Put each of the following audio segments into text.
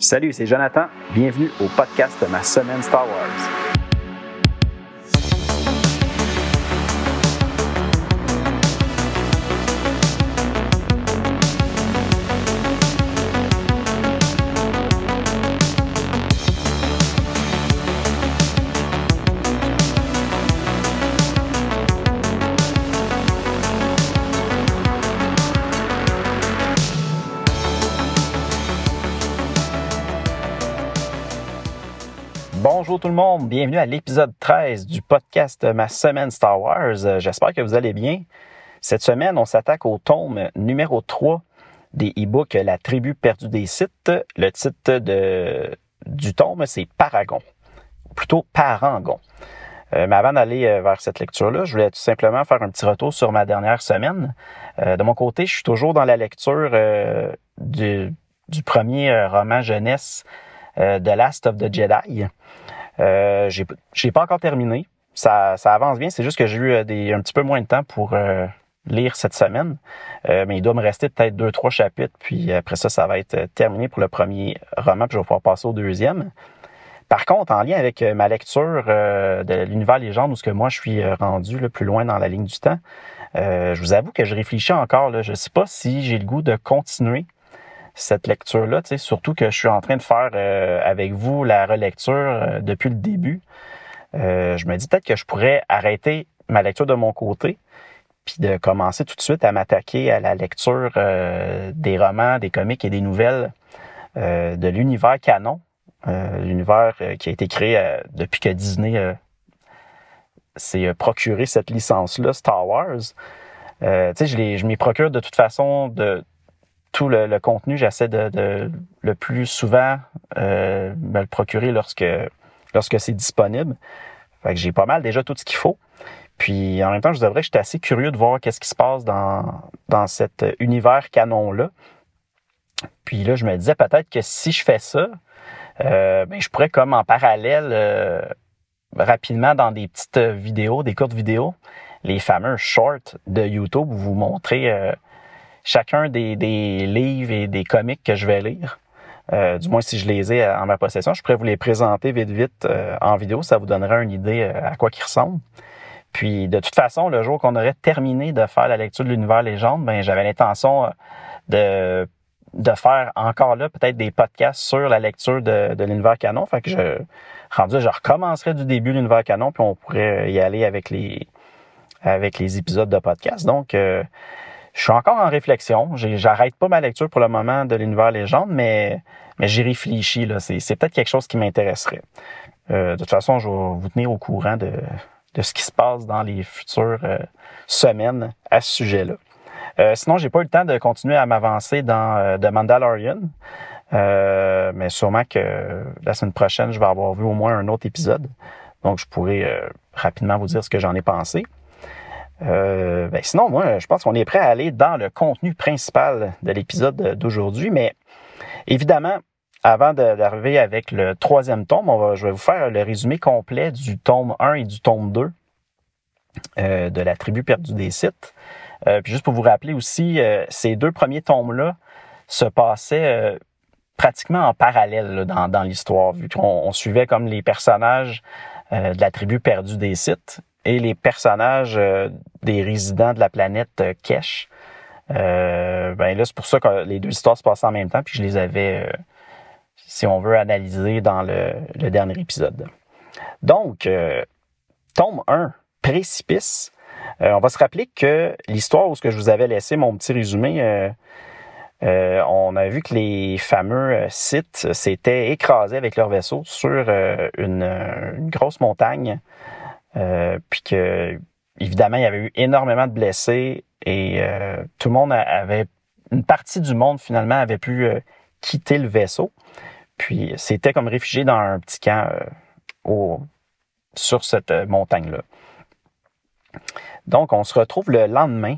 Salut, c'est Jonathan. Bienvenue au podcast de ma semaine Star Wars. Bonjour tout le monde, bienvenue à l'épisode 13 du podcast Ma semaine Star Wars. Euh, j'espère que vous allez bien. Cette semaine, on s'attaque au tome numéro 3 des e-books La tribu perdue des sites. Le titre de, du tome, c'est Paragon, ou plutôt Parangon. Euh, mais avant d'aller euh, vers cette lecture-là, je voulais tout simplement faire un petit retour sur ma dernière semaine. de mon côté, je suis toujours dans la lecture du, du, premier roman jeunesse The Last of the Jedi. Euh, j'ai pas encore terminé. Ça, ça avance bien. C'est juste que j'ai eu euh, des, un petit peu moins de temps pour euh, lire cette semaine. Euh, mais il doit me rester peut-être deux, trois chapitres. Puis après ça, ça va être terminé pour le premier roman. Puis je vais pouvoir passer au deuxième. Par contre, en lien avec ma lecture de l'univers légende, où ce que moi je suis rendu le plus loin dans la ligne du temps, je vous avoue que je réfléchis encore. Là, je ne sais pas si j'ai le goût de continuer cette lecture-là, surtout que je suis en train de faire euh, avec vous la relecture euh, depuis le début. Euh, je me dis peut-être que je pourrais arrêter ma lecture de mon côté, puis de commencer tout de suite à m'attaquer à la lecture des romans, des comics et des nouvelles de l'univers canon, l'univers qui a été créé depuis que Disney s'est procuré cette licence-là, Star Wars. je m'y procure de toute façon de tout le, contenu, j'essaie de, le plus souvent euh, me le procurer lorsque lorsque c'est disponible. Fait que j'ai pas mal déjà tout ce qu'il faut. Puis en même temps, je devrais que j'étais assez curieux de voir qu'est-ce qui se passe dans, dans cet univers canon-là. Puis là, je me disais peut-être que si je fais ça, euh, ben, je pourrais comme en parallèle euh, rapidement dans des petites vidéos, des courtes vidéos, les fameux shorts de YouTube vous montrer euh, chacun des, livres et des comics que je vais lire. Euh, du moins si je les ai en ma possession, je pourrais vous les présenter vite vite euh, en vidéo, ça vous donnera une idée euh, à quoi ils ressemblent. Puis de toute façon, le jour qu'on aurait terminé de faire la lecture de l'univers légende, ben j'avais l'intention de de faire encore là peut-être des podcasts sur la lecture de, de l'univers canon. Fait que je rendu je recommencerai du début l'univers canon, puis on pourrait y aller avec les avec les épisodes de podcast. Donc je suis encore en réflexion. J'arrête pas ma lecture pour le moment de l'univers légende, mais, mais j'y réfléchis. Là. C'est, peut-être quelque chose qui m'intéresserait. Euh, de toute façon, je vais vous tenir au courant de, de ce qui se passe dans les futures euh, semaines à ce sujet-là. Euh, sinon, j'ai pas eu le temps de continuer à m'avancer dans euh, The Mandalorian. Euh, mais sûrement que la semaine prochaine, je vais avoir vu au moins un autre épisode. Donc, je pourrai rapidement vous dire ce que j'en ai pensé. Euh, ben sinon, moi, je pense qu'on est prêt à aller dans le contenu principal de l'épisode d'aujourd'hui, mais évidemment, avant d'arriver avec le troisième tome, je vais vous faire le résumé complet du tome 1 et du tome 2 euh, de la tribu perdue des sites. Euh, puis juste pour vous rappeler aussi, euh, ces deux premiers tomes-là se passaient pratiquement en parallèle dans, l'histoire, vu qu'on on suivait comme les personnages de la tribu perdue des sites et les personnages euh, des résidents de la planète euh, Kesh. Euh, ben là, c'est pour ça que les deux histoires se passaient en même temps, puis je les avais, si on veut, analyser dans le, dernier épisode. Donc, tome 1, Précipice. on va se rappeler que l'histoire où ce que je vous avais laissé mon petit résumé, on a vu que les fameux sites s'étaient écrasés avec leur vaisseau sur une, grosse montagne euh, puis que, évidemment, il y avait eu énormément de blessés et euh, tout le monde avait, une partie du monde finalement avait pu euh, quitter le vaisseau. Puis c'était comme réfugié dans un petit camp au, sur cette montagne-là. Donc, on se retrouve le lendemain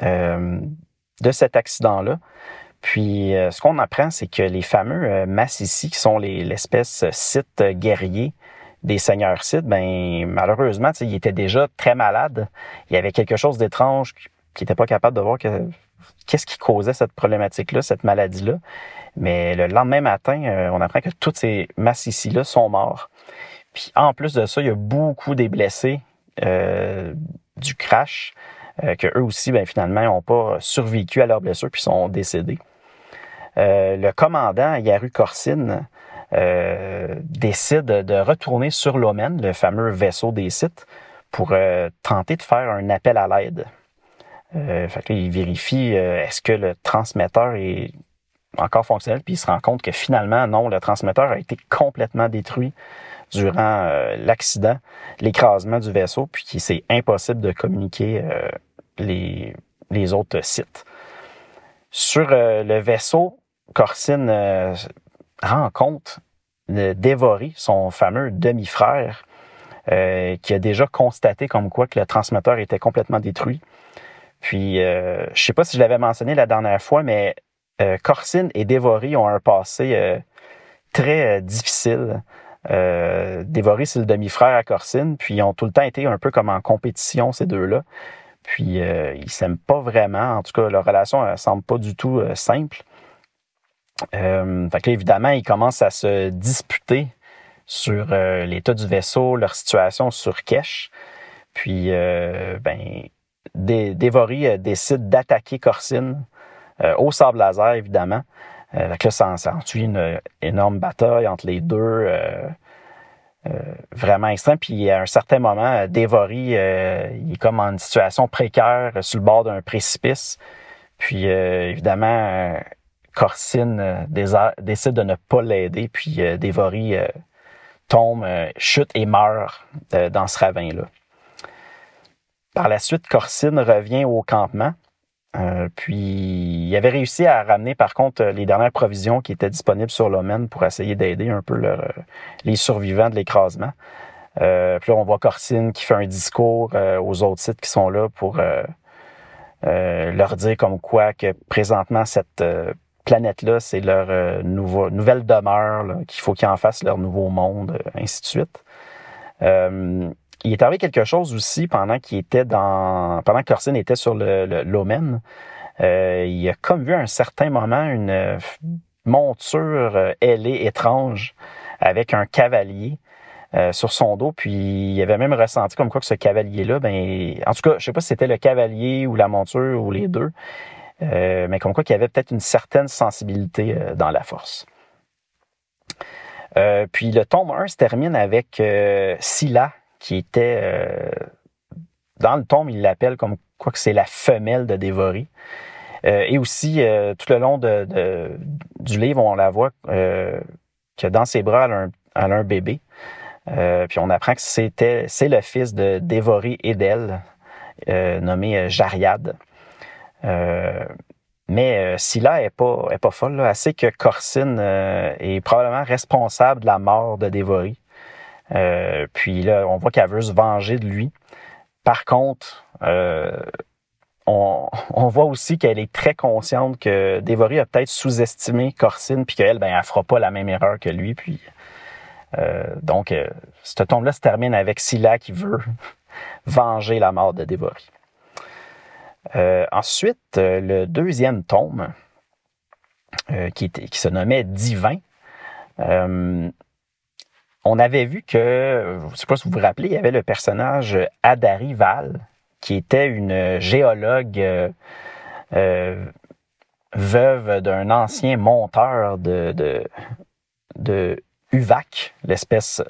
de cet accident-là. Puis, ce qu'on apprend, c'est que les fameux Massissi, qui sont l'espèce site guerrier des seigneurs Sith, ben malheureusement, il était déjà très malade. Il y avait quelque chose d'étrange qui n'était pas capable de voir que qu'est-ce qui causait cette problématique-là, cette maladie-là. Mais le lendemain matin, euh, on apprend que toutes ces masses ici-là sont morts. Puis en plus de ça, il y a beaucoup des blessés euh, du crash euh, que eux aussi, ben, finalement, n'ont pas survécu à leurs blessures puis sont décédés. Le commandant Yaru Corsine décide de retourner sur l'Omen, le fameux vaisseau des sites, pour tenter de faire un appel à l'aide. Euh, fait il vérifie est-ce que le transmetteur est encore fonctionnel, puis il se rend compte que finalement, non, le transmetteur a été complètement détruit durant euh, l'accident, l'écrasement du vaisseau, puis c'est impossible de communiquer euh, les, les, autres sites. Sur euh, le vaisseau, Corsine rend compte de Dévory, son fameux demi-frère, qui a déjà constaté comme quoi que le transmetteur était complètement détruit. Puis, je sais pas si je l'avais mentionné la dernière fois, mais euh, Corsine et Dévory ont un passé euh, très euh, difficile. Dévory, c'est le demi-frère à Corsine, puis ils ont tout le temps été un peu comme en compétition, ces deux-là. Puis ils s'aiment pas vraiment. En tout cas, leur relation ne semble pas du tout simple. Fait que évidemment, ils commencent à se disputer sur l'état du vaisseau, leur situation sur Kesh. Puis, ben, Dévory décide d'attaquer Corsine euh, au sable laser, évidemment. Euh, là, ça, ça une énorme bataille entre les deux. Euh, vraiment extrême. Puis à un certain moment, Dévory, il est comme en situation précaire sur le bord d'un précipice. Puis évidemment, Corsine décide de ne pas l'aider. Puis Dévory tombe, chute et meurt dans ce ravin-là. Par la suite, Corsine revient au campement. Euh, puis, il avait réussi à ramener, par contre, les dernières provisions qui étaient disponibles sur l'Omen pour essayer d'aider un peu euh, les survivants de l'écrasement. Euh, puis là, on voit Corsine qui fait un discours euh, aux autres sites qui sont là pour leur dire comme quoi que présentement, cette planète-là, c'est leur nouvelle demeure, qu'il faut qu'ils en fassent leur nouveau monde, ainsi de suite il est arrivé quelque chose aussi pendant qu'il était dans pendant que était sur le, l'Omen. Euh, il a comme vu à un certain moment une euh, monture euh, ailée étrange avec un cavalier sur son dos, puis il avait même ressenti comme quoi que ce cavalier-là, ben, en tout cas, je sais pas si c'était le cavalier ou la monture ou les deux, mais comme quoi qu'il avait peut-être une certaine sensibilité dans la force. puis le tome 1 se termine avec Scylla qui était euh, dans le tome, il l'appelle comme quoi que c'est la femelle de Dévory. Euh, et aussi, euh, tout le long de, du livre, on la voit que dans ses bras, elle a un, bébé. puis on apprend que c'était c'est le fils de Dévory et d'elle, nommé Jariad. mais Scylla est pas est pas folle. Là. Elle sait que Corsine est probablement responsable de la mort de Dévory. Euh, puis là, on voit qu'elle veut se venger de lui. Par contre, euh, on, voit aussi qu'elle est très consciente que Dévory a peut-être sous-estimé Corsine, puis qu'elle, ben, elle fera pas la même erreur que lui. Puis, euh, donc, ce tome-là se termine avec Scylla qui veut venger la mort de Dévory. Ensuite, le deuxième tome, qui, qui, se nommait Divin, on avait vu que, je ne sais pas si vous vous rappelez, il y avait le personnage Adari Val, qui était une géologue euh, euh, veuve d'un ancien monteur de, de, de UVAC, l'espèce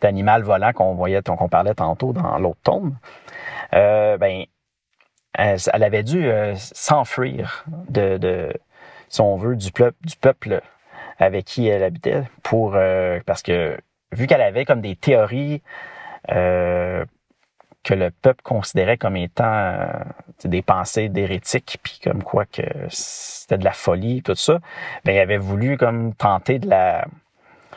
d'animal volant qu'on voyait, qu'on parlait tantôt dans l'autre tome. Euh, ben, elle, avait dû s'enfuir de, de, si on veut, du, peuple, avec qui elle habitait pour parce que vu qu'elle avait comme des théories euh, que le peuple considérait comme étant euh, des pensées d'hérétiques, puis comme quoi que c'était de la folie, tout ça, ben il avait voulu comme tenter de la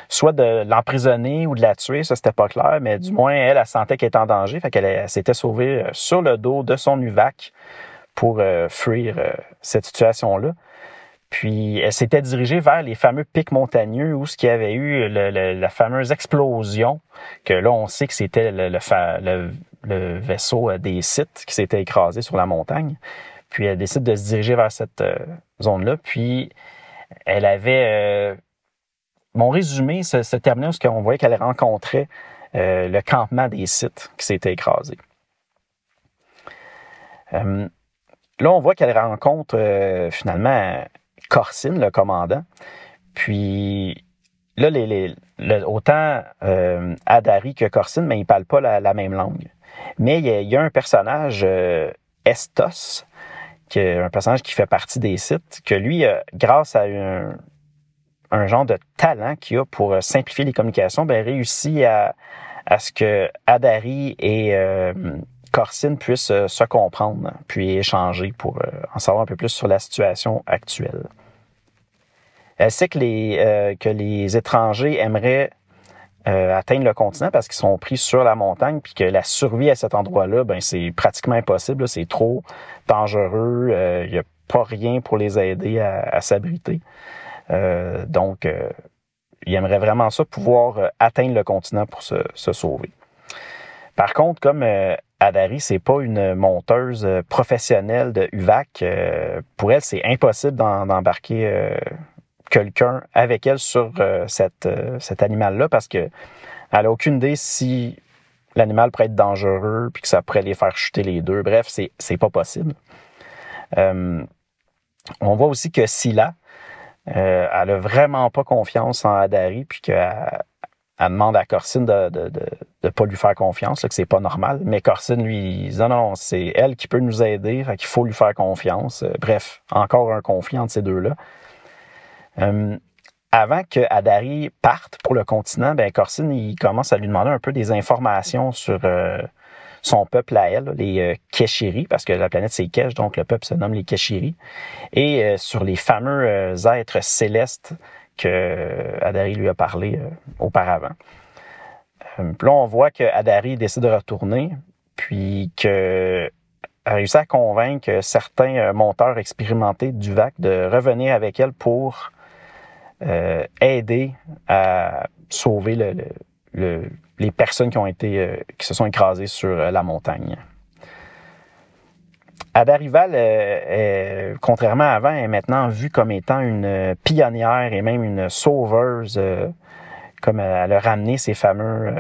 soit de l'emprisonner ou de la tuer, ça c'était pas clair, mais du moins elle, elle sentait qu'elle était en danger, fait qu'elle s'était sauvée euh, sur le dos de son UVAC pour fuir cette situation-là. Puis elle s'était dirigée vers les fameux pics montagneux où ce qu'il y avait eu la fameuse explosion, que là on sait que c'était le, le, vaisseau euh, des sites qui s'était écrasé sur la montagne. Puis elle décide de se diriger vers cette zone-là. Puis elle avait. Mon résumé se, se terminait parce voyait qu'elle rencontrait le campement des sites qui s'était écrasé. là, on voit qu'elle rencontre finalement Corsine, le commandant. Puis là, autant euh, Adari que Corsine, mais ils ne parlent pas la, même langue. Mais il y, a, un personnage, euh, Estos, qui est un personnage qui fait partie des sites, que lui, euh, grâce à un, genre de talent qu'il a pour simplifier les communications, ben, réussit à, à ce que Adari et Corsine puissent se comprendre, puis échanger pour en savoir un peu plus sur la situation actuelle. Elle sait que les, euh, que les étrangers aimeraient euh, atteindre le continent parce qu'ils sont pris sur la montagne, puis que la survie à cet endroit-là, ben c'est pratiquement impossible. C'est trop dangereux. Il euh, n'y a pas rien pour les aider à, s'abriter. Donc, ils aimeraient vraiment ça, pouvoir atteindre le continent pour se, se sauver. Par contre, comme Adari, c'est pas une monteuse professionnelle de UVAC. pour elle, c'est impossible d'embarquer quelqu'un avec elle sur euh, euh, cet animal-là parce que elle a aucune idée si l'animal pourrait être dangereux puis que ça pourrait les faire chuter les deux. Bref, c'est, pas possible. Euh, on voit aussi que Silla, elle a vraiment pas confiance en Adari puis qu'elle elle demande à Corsine de ne de, de, pas lui faire confiance, là, que c'est pas normal. Mais Corsine, lui, dit non, non, c'est elle qui peut nous aider, qu'il faut lui faire confiance. bref, encore un conflit entre ces deux-là. Euh, avant que Adari parte pour le continent, ben Corsine il commence à lui demander un peu des informations sur euh, son peuple à elle, les euh, Keshiri, parce que la planète c'est Kesh, donc le peuple se nomme les Keshiri, et sur les fameux êtres célestes que Adari lui a parlé auparavant. là, on voit que Adari décide de retourner, puis que a réussi à convaincre certains monteurs expérimentés du VAC de revenir avec elle pour euh, aider à sauver les personnes qui ont été euh, qui se sont écrasées sur euh, la montagne. Ada Rival, contrairement à avant, est maintenant vue comme étant une pionnière et même une sauveuse, comme elle a ramené ces fameux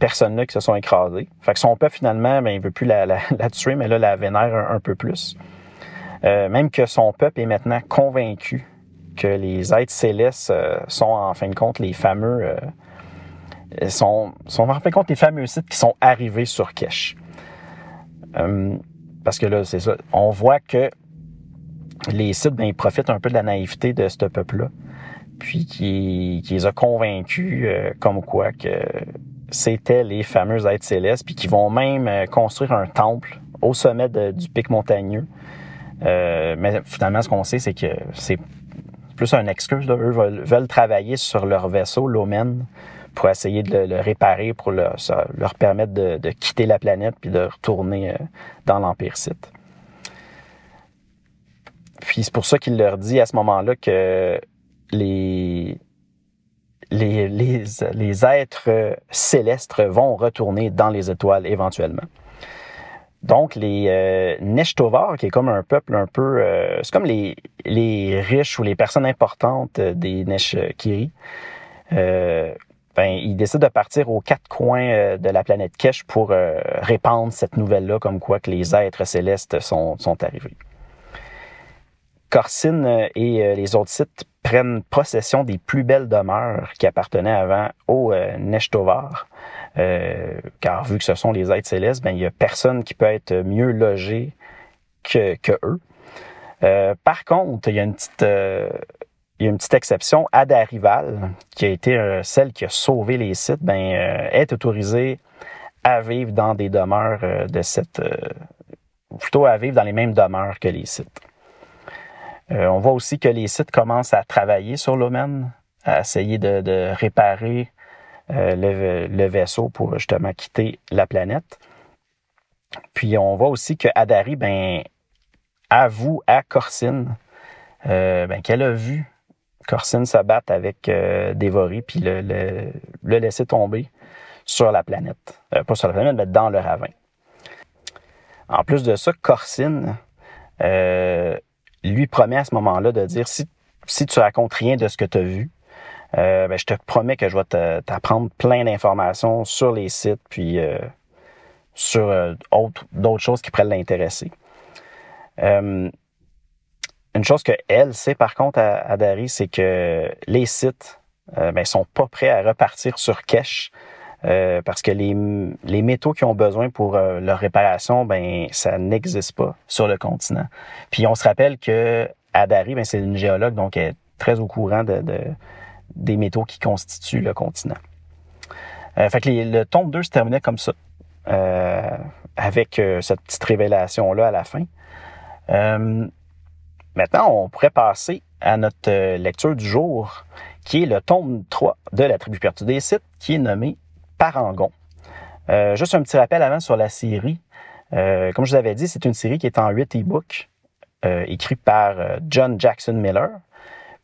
personnes-là qui se sont écrasées. Fait que son peuple, finalement, ben, il veut plus la, tuer, mais là, la vénère un, peu plus. même que son peuple est maintenant convaincu que les êtres célestes euh, sont en fin de compte les fameux euh, sont, sont en fin de compte les fameux sites qui sont arrivés sur Kesh. Euh, parce que là, c'est ça. On voit que les sites, ben, ils profitent un peu de la naïveté de ce peuple-là. Puis qui, qui, les a convaincus comme quoi que c'était les fameux êtres célestes, puis qui vont même construire un temple au sommet du pic montagneux. mais finalement, ce qu'on sait, c'est que c'est plus un excuse. Eux veulent, travailler sur leur vaisseau, l'Omen, pour essayer de le, réparer, pour leur, permettre de, quitter la planète puis de retourner euh, dans l'Empire Sith. Puis c'est pour ça qu'il leur dit à ce moment-là que les, êtres célestes vont retourner dans les étoiles éventuellement. Donc, les euh, qui est comme un peuple un peu... Euh, c'est comme les, les riches ou les personnes importantes des Neshkiri. Euh, ben, ils décident de partir aux quatre coins euh, de la planète Kesh pour euh, répandre cette nouvelle-là, comme quoi que les êtres célestes sont, sont arrivés. Corsine et les autres sites prennent possession des plus belles demeures qui appartenaient avant aux Neshtovar. Euh, car vu que ce sont les êtres célestes, ben, il n'y a personne qui peut être mieux logé que, que eux. Euh, par contre, il y a une petite, euh, il y a une petite exception. Ada Rival, qui a été celle qui a sauvé les sites, ben, est autorisée à vivre dans des demeures de cette, plutôt à vivre dans les mêmes demeures que les sites. on voit aussi que les sites commencent à travailler sur l'Omen, à essayer de, de réparer euh, le, vaisseau pour justement quitter la planète. Puis on voit aussi que Adari ben, avoue à Corsine euh, ben, qu'elle a vu Corsine se battre avec euh, puis le, le, laisser tomber sur la planète. pas sur la planète, mais dans le ravin. En plus de ça, Corsine lui promet à ce moment-là de dire si, si tu racontes rien de ce que tu as vu, ben, je te promets que je vais t'apprendre plein d'informations sur les sites, puis sur d'autres choses qui pourraient l'intéresser. Une chose que elle sait par contre à, à Dari, c'est que les sites euh, ben, sont pas prêts à repartir sur cash euh, parce que les, les, métaux qu'ils ont besoin pour euh, leur réparation, ben ça n'existe pas sur le continent. Puis on se rappelle que Adari, ben, c'est une géologue, donc elle est très au courant de, des métaux qui constituent le continent. Euh, fait que le tome 2 se terminait comme ça, avec cette petite révélation-là à la fin. Maintenant, on pourrait passer à notre lecture du jour qui est le tome 3 de la tribu perdue des sites, qui est nommé Parangon. Euh, juste un petit rappel avant sur la série. Euh, comme je vous avais dit, c'est une série qui est en 8 e-books, euh, écrit par John Jackson Miller.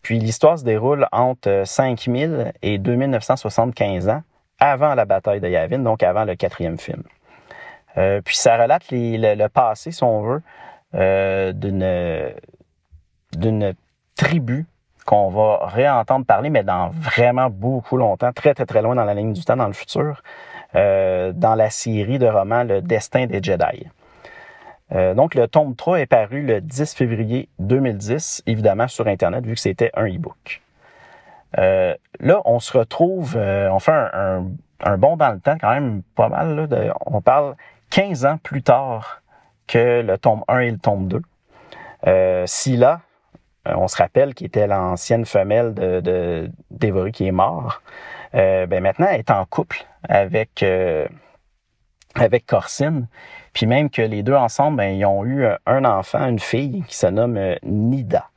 Puis l'histoire se déroule entre 5000 et 2975 ans, avant la bataille de Yavin, donc avant le quatrième film. puis ça relate le, passé, si on veut, d'une d'une tribu qu'on va réentendre parler, mais dans vraiment beaucoup longtemps, très, très, très loin dans la ligne du temps, dans le futur, euh, dans la série de romans Le Destin des Jedi. Euh, donc, le tome 3 est paru le 10 février 2010, évidemment sur Internet, vu que c'était un e-book. Euh, là, on se retrouve, on fait un, un, bond dans le temps, quand même pas mal. On parle 15 ans plus tard que le tome 1 et le tome 2. Euh, là, euh, on se rappelle qu'il était l'ancienne femelle de, d'Evory qui est mort. Euh, ben maintenant, elle est en couple avec euh, avec Corsine. Puis même que les deux ensemble, ben, ils ont eu un enfant, une fille qui se nomme Nida.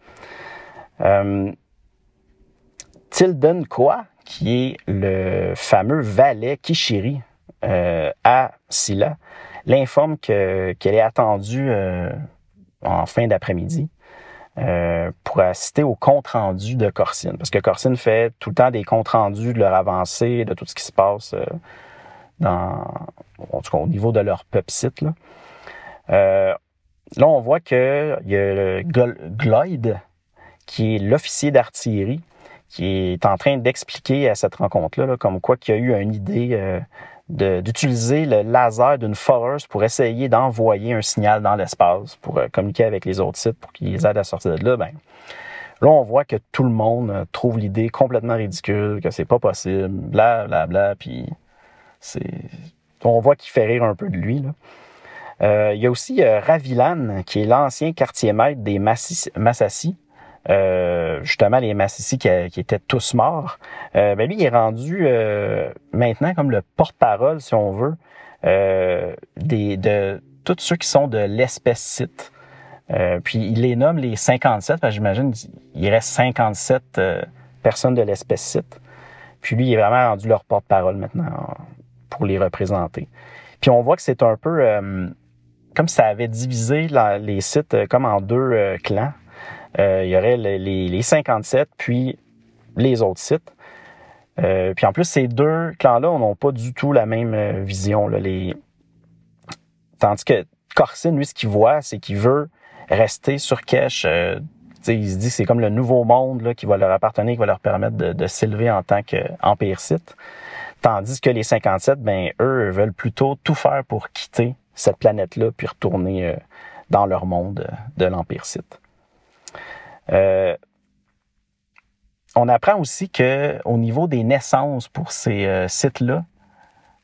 Tilden Kwa, qui est le fameux valet Kishiri à Silla, l'informe que, qu'elle est attendue en fin d'après-midi. Euh, pour assister au compte rendu de Corsine. Parce que Corsine fait tout le temps des comptes rendus de leur avancée, de tout ce qui se passe euh, dans, en tout cas, au niveau de leur pub site. Là, euh, là on voit qu'il y a le Gloyd, qui est l'officier d'artillerie, qui est en train d'expliquer à cette rencontre-là, comme quoi qu'il y a eu une idée d'utiliser le laser d'une foreuse pour essayer d'envoyer un signal dans l'espace, pour euh, communiquer avec les autres sites, pour qu'ils aident à sortir de là, ben, là, on voit que tout le monde euh, trouve l'idée complètement ridicule, que c'est pas possible, bla, bla, bla, puis c'est... On voit qu'il fait rire un peu de lui, là. Euh, il y a aussi Ravilan, qui est l'ancien quartier maître des Massassi, euh, justement les Massissi qui, qui, étaient tous morts, euh, ben lui il est rendu euh, maintenant comme le porte-parole, si on veut, des, de tous ceux qui sont de l'espèce site. puis il les nomme les 57, parce que j'imagine il reste 57 personnes de l'espèce site. Puis lui, il est vraiment rendu leur porte-parole maintenant pour les représenter. Puis on voit que c'est un peu comme ça avait divisé les sites comme en deux clans. Euh, il y aurait les, les, 57, puis les autres sites. Euh, puis en plus, ces deux clans-là n'ont pas du tout la même euh, vision. Là, les... Tandis que Corsine, lui, ce qu'il voit, c'est qu'il veut rester sur Kesh. Euh, il se dit c'est comme le nouveau monde là, qui va leur appartenir, qui va leur permettre de, de s'élever en tant qu'empire site. Tandis que les 57, ben eux veulent plutôt tout faire pour quitter cette planète-là puis retourner dans leur monde de l'empire site. Euh, on apprend aussi que au niveau des naissances pour ces euh, sites-là,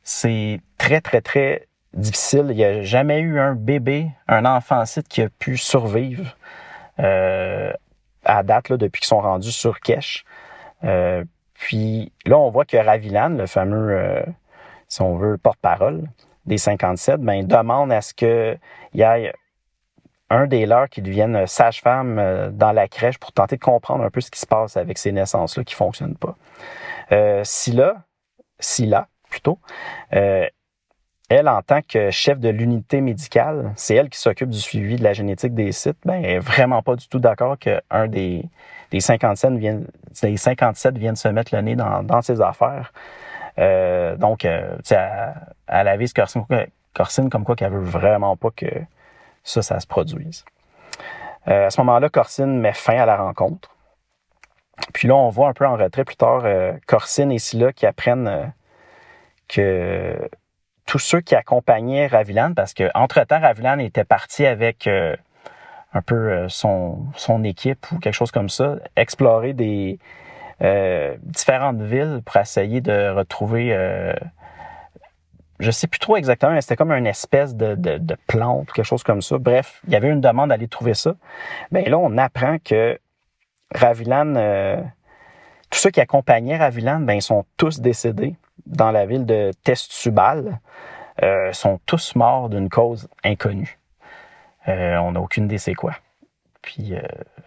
c'est très, très, très difficile. Il n'y a jamais eu un bébé, un enfant site qui a pu survivre euh, à date depuis qu'ils sont rendus sur Kesh. puis là, on voit que Ravilan, le fameux, si on veut, porte-parole des 57, ben, demande à ce qu'il y ait un des leurs qui deviennent sage-femme euh, dans la crèche pour tenter de comprendre un peu ce qui se passe avec ces naissances-là qui fonctionnent pas. Euh, Silla, Silla plutôt, euh, elle, en tant que chef de l'unité médicale, c'est elle qui s'occupe du suivi de la génétique des sites, ben, elle est vraiment pas du tout d'accord qu'un des, des 57 vienne, des 57 viennent se mettre le nez dans, dans ses affaires. Euh, donc, euh, elle, elle avise Corsine comme quoi qu'elle veut vraiment pas que ça, ça se produise. Euh, à ce moment-là, Corsine met fin à la rencontre. Puis là, on voit un peu en retrait plus tard euh, Corsine et Scylla qui apprennent que tous ceux qui accompagnaient Ravilan, parce qu'entre-temps, Ravilan était parti avec un peu son, son équipe ou quelque chose comme ça, explorer des différentes villes pour essayer de retrouver je sais plus trop exactement, c'était comme une espèce de, de, plante ou quelque chose comme ça. Bref, il y avait une demande d'aller trouver ça. Mais là, on apprend que Ravilan, euh, tous ceux qui accompagnaient Ravilan, ben, ils sont tous décédés dans la ville de Testubal. Euh, sont tous morts d'une cause inconnue. Euh, on n'a aucune idée c'est quoi. Puis, euh,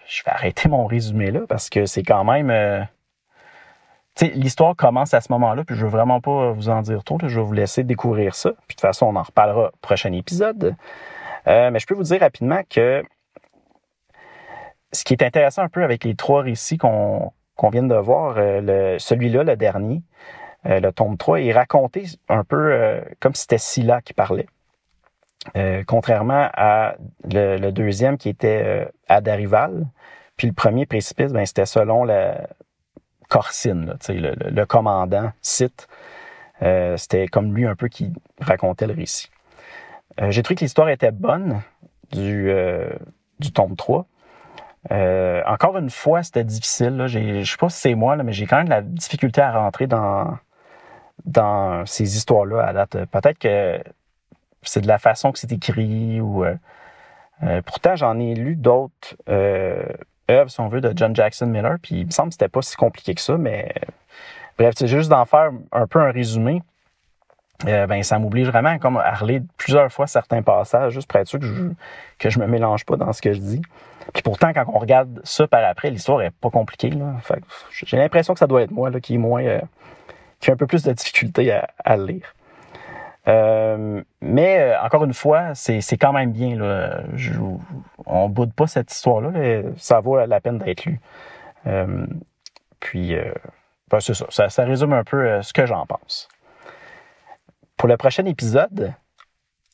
je vais arrêter mon résumé là parce que c'est quand même l'histoire commence à ce moment-là, puis je veux vraiment pas vous en dire trop. je vais vous laisser découvrir ça. Puis de toute façon, on en reparlera au prochain épisode. Euh, mais je peux vous dire rapidement que ce qui est intéressant un peu avec les trois récits qu'on vient de voir, euh, celui-là, le dernier, euh, le tome 3, est raconté un peu comme si c'était Scylla qui parlait. contrairement à le, deuxième qui était à Darival, puis le premier précipice, ben, c'était selon la, Corsine, le, commandant cite. Euh, c'était comme lui un peu qui racontait le récit. Euh, j'ai trouvé que l'histoire était bonne du, euh, tome 3. encore une fois, c'était difficile. Je ne sais pas si c'est moi, mais j'ai quand même la difficulté à rentrer dans, dans ces histoires-là à date. Peut-être que c'est de la façon que c'est écrit ou. pourtant, j'en ai lu d'autres œuvre, si on veut, de John Jackson Miller. Puis il me semble que c'était pas si compliqué que ça, mais bref, c'est juste d'en faire un peu un résumé. Euh, ben, ça m'oblige vraiment comme à relire plusieurs fois certains passages, juste pour être sûr que je, que je me mélange pas dans ce que je dis. Puis pourtant, quand on regarde ça par après, l'histoire est pas compliquée. J'ai l'impression que ça doit être moi qui est moins euh, qui a un peu plus de difficulté à, à lire. Euh, mais euh, encore une fois, c'est quand même bien. Là. Je, on boude pas cette histoire-là. Ça vaut la peine d'être lu. Euh, puis, ben, c'est ça, ça, résume un peu ce que j'en pense. Pour le prochain épisode,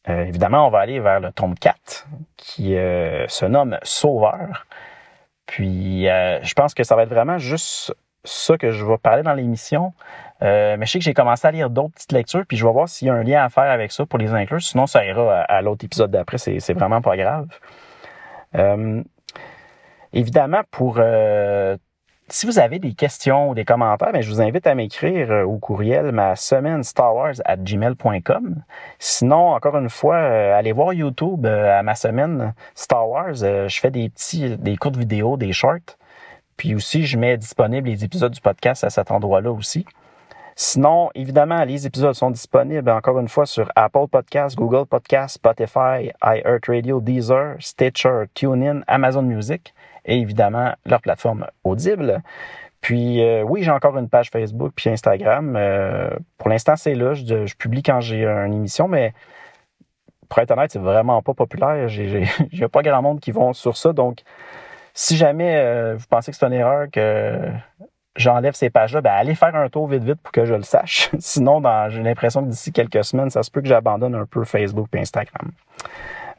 évidemment, on va aller vers le tome 4, qui se nomme Sauveur. Puis, je pense que ça va être vraiment juste ça que je vais parler dans l'émission. Euh, mais je sais que j'ai commencé à lire d'autres petites lectures, puis je vais voir s'il y a un lien à faire avec ça pour les inclure. Sinon, ça ira à, l'autre épisode d'après. C'est vraiment pas grave. Euh, évidemment, pour euh, si vous avez des questions ou des commentaires, ben, je vous invite à m'écrire au courriel ma semaine Star Wars at gmail.com. Sinon, encore une fois, allez voir YouTube à ma semaine Star Wars. je fais des petits, des courtes vidéos, des shorts. Puis aussi, je mets disponible les épisodes du podcast à cet endroit-là aussi. Sinon, évidemment, les épisodes sont disponibles encore une fois sur Apple Podcasts, Google Podcasts, Spotify, iHeartRadio, Deezer, Stitcher, TuneIn, Amazon Music et évidemment leur plateforme Audible. Puis euh, oui, j'ai encore une page Facebook puis Instagram. Euh, pour l'instant, c'est là. Je, publie quand j'ai une émission, mais pour être honnête, c'est vraiment pas populaire. J'ai pas grand monde qui vont sur ça. Donc, si jamais euh, vous pensez que c'est une erreur que j'enlève ces pages-là, ben allez faire un tour vite vite pour que je le sache. Sinon, j'ai l'impression que d'ici quelques semaines, ça se peut que j'abandonne un peu Facebook et Instagram.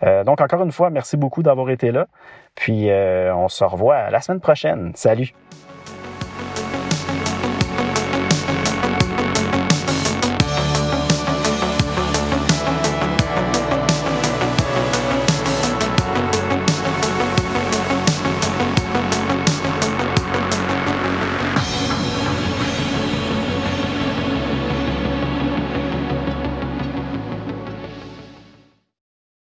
Euh, donc encore une fois, merci beaucoup d'avoir été là. Puis euh, on se revoit la semaine prochaine. Salut!